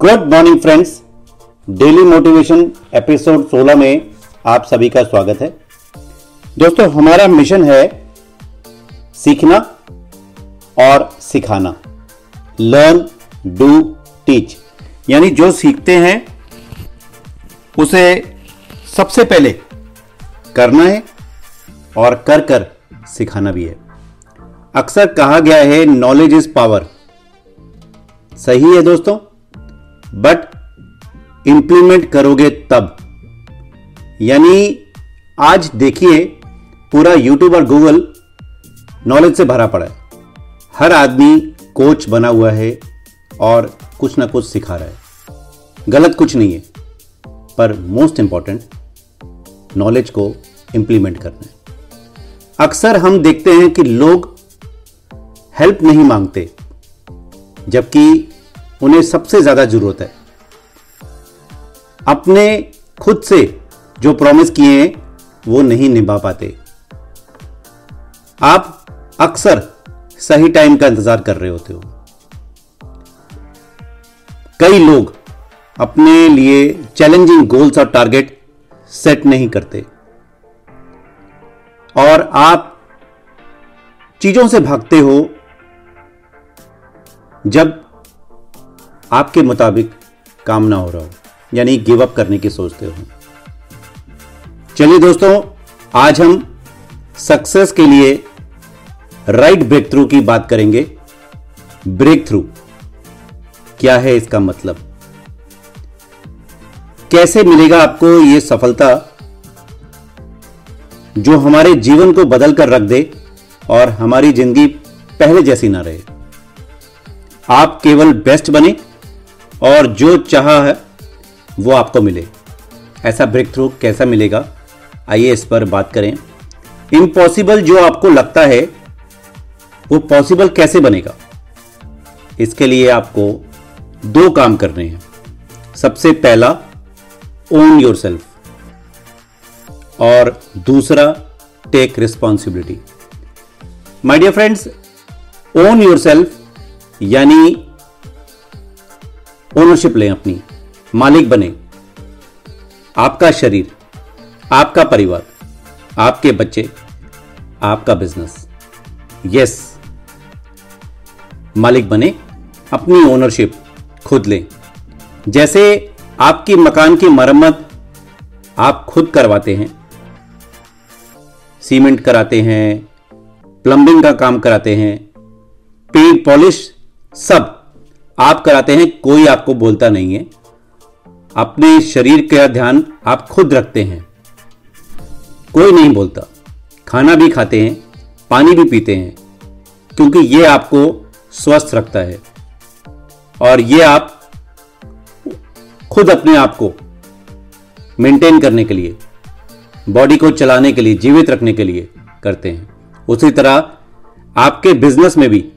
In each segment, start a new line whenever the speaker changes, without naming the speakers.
Good morning friends. Daily motivation episode 16 में आप सभी का स्वागत है। दोस्तों, हमारा मिशन है सीखना और सिखाना। लर्न डू टीच यानी जो सीखते हैं, उसे सबसे पहले करना है और कर कर सिखाना भी है। अक्सर कहा गया है नॉलेज इज़ पावर सही है दोस्तों? बट इंप्लीमेंट करोगे तब। यानी आज देखिए, पूरा यूट्यूब और गूगल नॉलेज से भरा पड़ा है। हर आदमी कोच बना हुआ है और कुछ ना कुछ सिखा रहा है। गलत कुछ नहीं है, पर मोस्ट इंपॉर्टेंट नॉलेज को इंप्लीमेंट करना है। अक्सर हम देखते हैं कि लोग हेल्प नहीं मांगते, जबकि उन्हें सबसे ज़्यादा ज़रूरत है। अपने खुद से जो प्रॉमिस किए हैं, वो नहीं निभा पाते। आप अक्सर सही टाइम का इंतज़ार कर रहे होते हो। कई लोग अपने लिए चैलेंजिंग गोल्स और टारगेट सेट नहीं करते। और आप चीज़ों से भागते हो, जब आपके मुताबिक काम ना हो रहा हो, यानी गिव अप करने की सोचते हो। चलिए दोस्तों, आज हम सक्सेस के लिए राइट ब्रेक थ्रू की बात करेंगे। ब्रेक थ्रू क्या है इसका मतलब? कैसे मिलेगा आपको यह सफलता जो हमारे जीवन को बदल कर रख दे और हमारी ज़िंदगी पहले जैसी ना रहे? आप केवल बेस्ट बने और जो चाह है, वो आपको मिले। ऐसा ब्रेक थ्रू कैसा मिलेगा? आइए इस पर बात करें। इम्पॉसिबल जो आपको लगता है, वो पॉसिबल कैसे बनेगा? इसके लिए आपको दो काम करने हैं। सबसे पहला ओन योर सेल्फ और दूसरा take responsibility my dear friends own yourself यानी ओनरशिप लें अपनी। मालिक बने। आपका शरीर, आपका परिवार, आपके बच्चे, आपका बिज़नेस। यस, मालिक बने, अपनी ओनरशिप खुद लें। जैसे आपकी मकान की मरम्मत आप खुद करवाते हैं, सीमेंट कराते हैं, प्लम्बिंग का काम कराते हैं, पेंट पॉलिश सब आप कराते हैं, कोई आपको बोलता नहीं है। अपने शरीर का ध्यान आप खुद रखते हैं। कोई नहीं बोलता। खाना भी खाते हैं, पानी भी पीते हैं, क्योंकि यह आपको स्वस्थ रखता है। और यह आप खुद अपने आप को मेंटेन करने के लिए बॉडी को चलाने के लिए, जीवित रखने के लिए करते हैं। उसी तरह आपके बिज़नेस में भी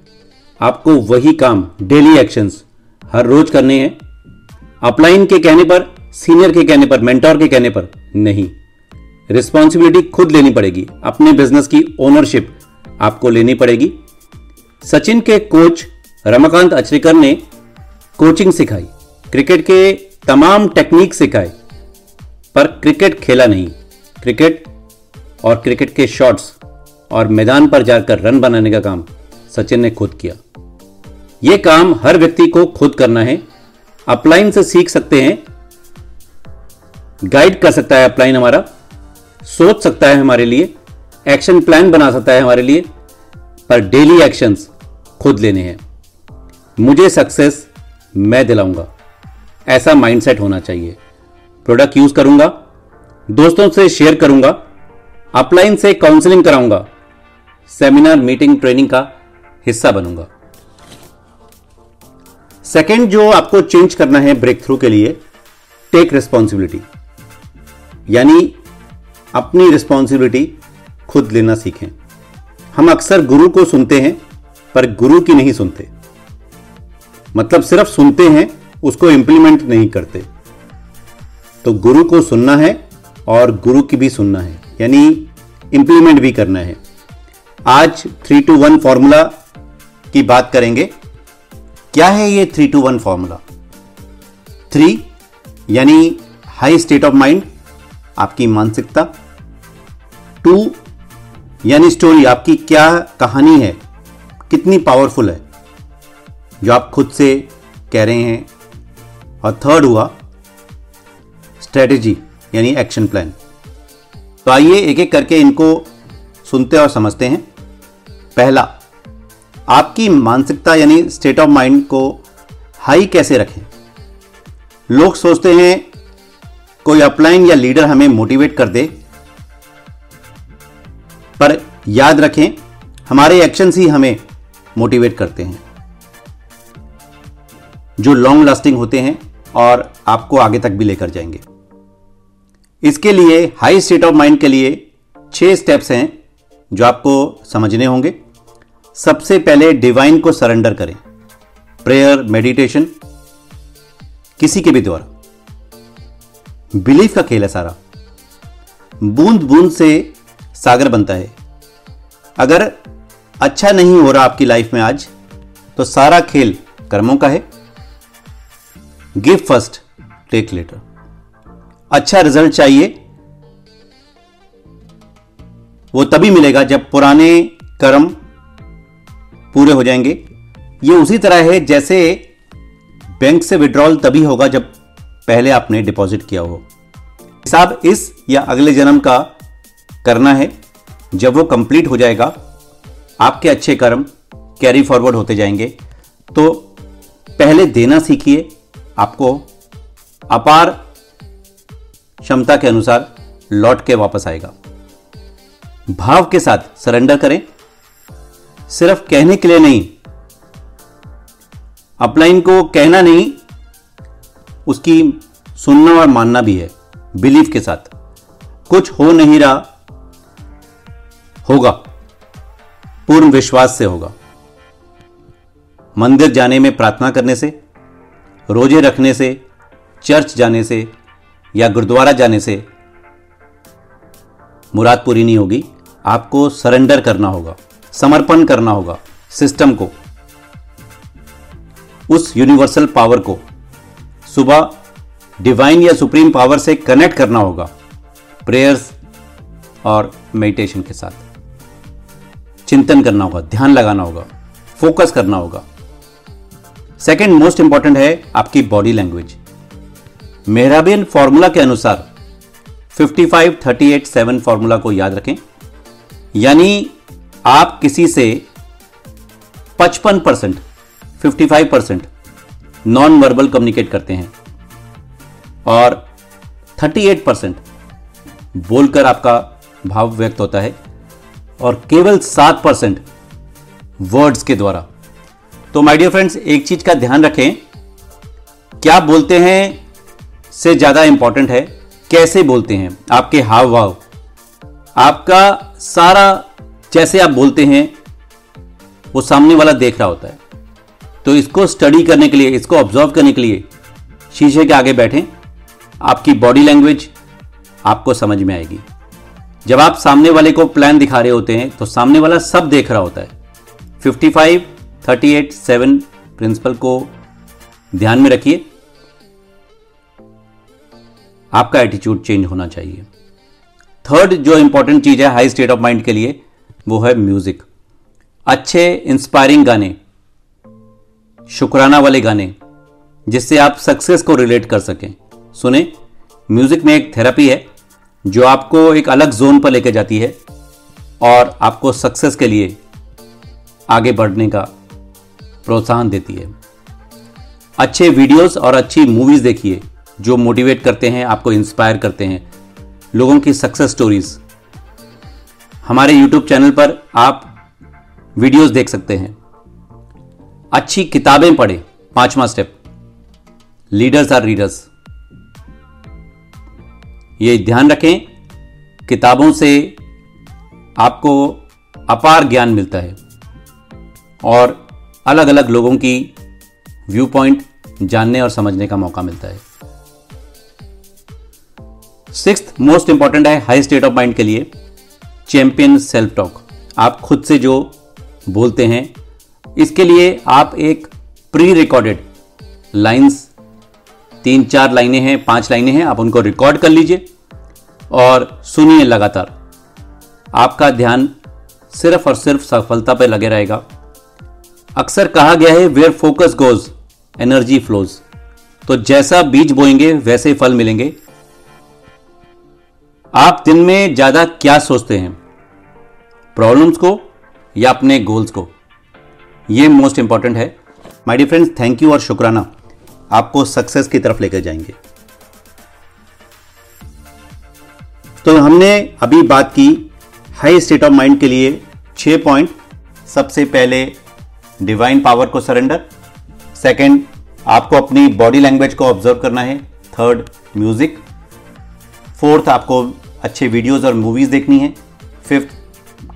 आपको वही काम डेली एक्शंस हर रोज करने हैं। अपलाइन के कहने पर सीनियर के कहने पर मेंटोर के कहने पर नहीं। रिस्पॉन्सिबिलिटी खुद लेनी पड़ेगी। अपने बिज़नेस की ओनरशिप आपको लेनी पड़ेगी। सचिन के कोच रमाकांत अचरिकर ने कोचिंग सिखाई। क्रिकेट के तमाम टेक्निक सिखाए। पर क्रिकेट खेला नहीं। क्रिकेट और क्रिकेट के शॉट्स और मैदान पर जाकर रन बनाने का काम सचिन ने खुद किया। यह काम हर व्यक्ति को खुद करना है। अपलाइन से सीख सकते हैं। गाइड कर सकता है अपलाइन हमारा। सोच सकता है हमारे लिए। एक्शन प्लान बना सकता है हमारे लिए। पर डेली एक्शंस खुद लेने हैं। मुझे सक्सेस मैं दिलाऊँगा। ऐसा माइंडसेट होना चाहिए। प्रोडक्ट यूज़ करूँगा। दोस्तों से शेयर करूँगा। अपलाइन से काउंसलिंग कराऊँगा। सेमिनार, मीटिंग, ट्रेनिंग का हिस्सा बनूँगा। सेकेंड जो आपको चेंज करना है ब्रेक थ्रू के लिए टेक रिस्पॉन्सिबिलिटी यानी अपनी रिस्पॉन्सिबिलिटी खुद लेना सीखें। हम अक्सर गुरु को सुनते हैं, पर गुरु की नहीं सुनते। मतलब सिर्फ़ सुनते हैं, उसको इंप्लीमेंट नहीं करते। तो गुरु को सुनना है, और गुरु की भी सुनना है। यानी इंप्लीमेंट भी करना है। आज थ्री टू वन फॉर्मूला की बात करेंगे। क्या है ये three two one formula three यानी हाई स्टेट ऑफ़ माइंड आपकी मानसिकता। टू यानी स्टोरी आपकी क्या कहानी है? कितनी पावरफुल है? जो आप खुद से कह रहे हैं। और थर्ड हुआ स्ट्रेटेजी यानी एक्शन प्लान तो आइए एक एक करके इनको सुनते और समझते हैं। पहला आपकी मानसिकता यानी स्टेट ऑफ़ माइंड को हाई कैसे रखें? लोग सोचते हैं, कोई अपलाइन या लीडर हमें मोटिवेट कर दे, पर याद रखें, हमारे एक्शंस ही हमें मोटिवेट करते हैं। जो लॉन्ग लास्टिंग होते हैं और आपको आगे तक भी लेकर जाएँगे। इसके लिए हाई स्टेट ऑफ़ माइंड के लिए छह स्टेप्स हैं जो आपको समझने होंगे। सबसे पहले डिवाइन को सरेंडर करें। प्रेयर मेडिटेशन किसी के भी द्वारा। बिलीफ का खेल है सारा। बूंद बूंद से सागर बनता है। अगर अच्छा नहीं हो रहा आपकी लाइफ में आज तो सारा खेल कर्मों का है। गिव फ़र्स्ट टेक लेटर अच्छा रिज़ल्ट चाहिए, वो तभी मिलेगा जब पुराने कर्म पूरे हो जाएँगे। ये उसी तरह है जैसे बैंक से विड्रॉल तभी होगा जब पहले आपने डिपॉजिट किया हो। हिसाब इस या अगले जन्म का करना है। जब वो कंप्लीट हो जाएगा, आपके अच्छे कर्म कैरी फॉरवर्ड होते जाएँगे। तो पहले देना सीखिए, आपको अपार क्षमता के अनुसार लौट के वापस आएगा। भाव के साथ सरेंडर करें। सिर्फ़ कहने के लिए नहीं। अपलाइन को कहना नहीं, उसकी सुनना और मानना भी है, बिलीव के साथ। कुछ हो नहीं रहा, होगा। पूर्ण विश्वास से होगा। मंदिर जाने में प्रार्थना करने से, रोज़े रखने से, चर्च जाने से, या गुरुद्वारा जाने से मुराद पूरी नहीं होगी, आपको सरेंडर करना होगा। समर्पण करना होगा सिस्टम को, उस यूनिवर्सल पावर को। सुबह डिवाइन या सुप्रीम पावर से कनेक्ट करना होगा प्रेयर्स और मेडिटेशन के साथ। चिंतन करना होगा, ध्यान लगाना होगा, फोकस करना होगा। सेकंड मोस्ट इंपॉर्टेंट है आपकी बॉडी लैंग्वेज। मेहराबियन फॉर्मूला के अनुसार 55 38 7 फॉर्मूला को याद रखें। यानी आप किसी से 55 percent fifty percent non verbal communicate करते हैं और 38 परसेंट बोलकर आपका भाव व्यक्त होता है और केवल 7 परसेंट वर्ड्स के द्वारा। तो माय डियर फ्रेंड्स एक चीज़ का ध्यान रखें, क्या बोलते हैं से ज़्यादा इंपॉर्टेंट है, कैसे बोलते हैं, आपके हाव भाव आपका सारा जैसे आप बोलते हैं वो सामने वाला देख रहा होता है। तो इसको स्टडी करने के लिए इसको ऑब्ज़र्व करने के लिए शीशे के आगे बैठें आपकी बॉडी लैंग्वेज आपको समझ में आएगी। जब आप सामने वाले को प्लान दिखा रहे होते हैं तो सामने वाला सब देख रहा होता है। 55, 38, 7 प्रिंसिपल को ध्यान में रखिए। आपका एटीट्यूड चेंज होना चाहिए। थर्ड जो इंपॉर्टेंट चीज़ है हाई स्टेट ऑफ़ माइंड के लिए वो है म्यूज़िक। अच्छे इंस्पायरिंग गाने, शुक्राना वाले गाने, जिससे आप सक्सेस को रिलेट कर सकें। सुने, म्यूज़िक में एक थेरेपी है, जो आपको एक अलग जोन पर लेकर जाती है, और आपको सक्सेस के लिए आगे बढ़ने का प्रोत्साहन देती है। अच्छे वीडियोस और अच्छी मूवीज़ देखिए, जो मोटिवेट करते हैं, आपको इंस्पायर करते हैं, लोगों की सक्सेस स्टोरीज हमारे यूट्यूब चैनल पर आप वीडियोस देख सकते हैं। अच्छी किताबें पढ़ें, पांचवा स्टेप। लीडर्स आर रीडर्स ये ध्यान रखें, किताबों से आपको अपार ज्ञान मिलता है और अलग अलग लोगों की व्यू पॉइंट जानने और समझने का मौका मिलता है। सिक्स मोस्ट इंपॉर्टेंट है हाई स्टेट ऑफ़ माइंड के लिए। Champion self talk. आप खुद से जो बोलते हैं, इसके लिए आप एक प्री रिकॉर्डेड लाइंस तीन चार लाइनें हैं, पाँच लाइनें हैं, आप उनको रिकॉर्ड कर लीजिए और सुनिए लगातार। आपका ध्यान सिर्फ़ और सिर्फ़ सफलता पर लगे रहेगा। अक्सर कहा गया है where focus goes energy flows तो जैसा बीज बोएँगे, वैसे फल मिलेंगे। आप दिन में ज़्यादा क्या सोचते हैं? प्रॉब्लम्स को या अपने गोल्स को। यह मोस्ट इंपॉर्टेंट है। My dear friends thank you और शुक्राना। आपको सक्सेस की तरफ़ लेकर जाएँगे। तो हमने अभी बात की हाई स्टेट ऑफ़ माइंड के लिए छह पॉइंट सबसे पहले डिवाइन पावर को सरेंडर सेकंड आपको अपनी बॉडी लैंग्वेज को ऑब्ज़र्व करना है। थर्ड म्यूज़िक फोर्थ आपको अच्छे वीडियोस और मूवीज़ देखनी है। फिफ्थ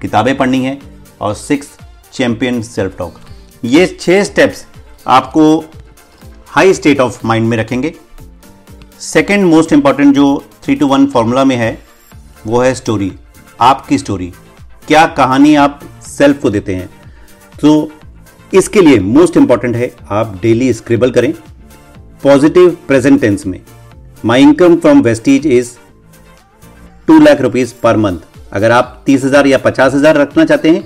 किताबें पढ़नी है और सिक्स चैंपियन सेल्फ टॉक ये छह स्टेप्स आपको हाई स्टेट ऑफ़ माइंड में रखेंगे। सेकेंड मोस्ट इंपॉर्टेंट जो थ्री टू वन फॉर्मूला में है, वो है स्टोरी आपकी स्टोरी क्या कहानी आप सेल्फ को देते हैं? तो इसके लिए मोस्ट इंपॉर्टेंट है, आप डेली स्क्रिबल करें। पॉजिटिव प्रेजेंट टेंस में। My income from Vestige is two lakh rupees per month अगर आप तीस हज़ार या पचास हज़ार रखना चाहते हैं,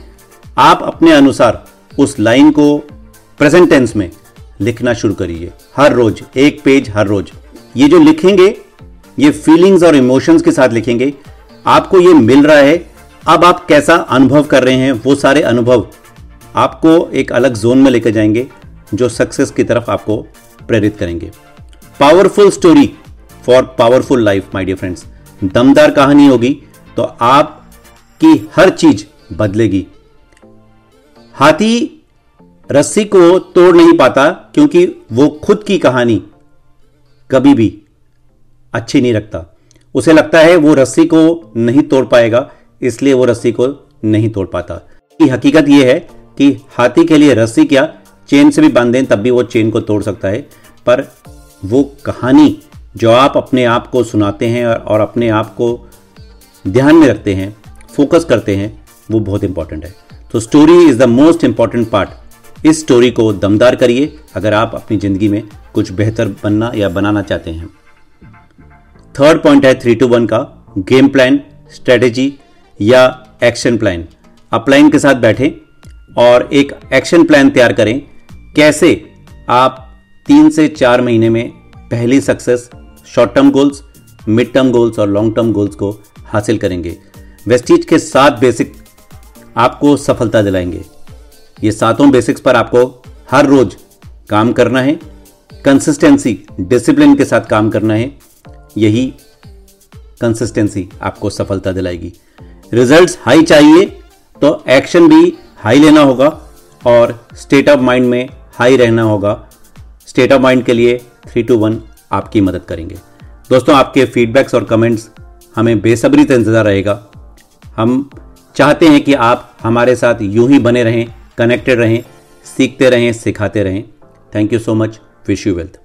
आप अपने अनुसार उस लाइन को प्रेजेंट टेंस में लिखना शुरू करिए। हर रोज, एक पेज हर रोज। ये जो लिखेंगे, ये फीलिंग्स और इमोशंस के साथ लिखेंगे। आपको ये मिल रहा है। अब आप कैसा अनुभव कर रहे हैं, वो सारे अनुभव आपको एक अलग जोन में लेकर जाएँगे, जो सक्सेस की तरफ़ आपको प्रेरित करेंगे। Powerful story for powerful life my dear friends दमदार कहानी होगी तो आपकी हर चीज़ बदलेगी। हाथी रस्सी को तोड़ नहीं पाता क्योंकि वो खुद की कहानी कभी भी अच्छी नहीं रखता। उसे लगता है वो रस्सी को नहीं तोड़ पाएगा, इसलिए वो रस्सी को नहीं तोड़ पाता। की हकीकत यह है कि हाथी के लिए रस्सी क्या, चेन से भी बाँध दें तब भी वो चेन को तोड़ सकता है। पर वो कहानी जो आप अपने आप को सुनाते हैं और अपने आप को ध्यान में रखते हैं फोकस करते हैं, वो बहुत इंपॉर्टेंट है। तो story is the most important part इस स्टोरी को दमदार करिए, अगर आप अपनी ज़िंदगी में कुछ बेहतर बनना या बनाना चाहते हैं। थर्ड पॉइंट है थ्री टू वन का गेम प्लान स्ट्रेटेजी या एक्शन प्लान आप अपलाइन के साथ बैठें और एक एक्शन प्लान तैयार करें, कैसे आप तीन से चार महीने में पहली success short term goals mid term goals और लॉन्ग टर्म गोल्स को हासिल करेंगे। वेस्टीज के सात बेसिक आपको सफलता दिलाएँगे। ये सातों बेसिक्स पर आपको हर रोज काम करना है। कंसिस्टेंसी डिसिप्लिन के साथ काम करना है। यही कंसिस्टेंसी आपको सफलता दिलाएगी। रिजल्ट्स हाई चाहिए तो एक्शन भी हाई लेना होगा और स्टेट ऑफ़ माइंड में हाई रहना होगा। स्टेट ऑफ़ माइंड के लिए थ्री टू वन आपकी मदद करेंगे। दोस्तों, आपके फीडबैक्स और कमेंट्स हमें बेसब्री से इंतज़ार रहेगा। हम चाहते हैं कि आप हमारे साथ यूँ ही बने रहें कनेक्टेड रहें, सीखते रहें, सिखाते रहें। Thank you so much wish you wealth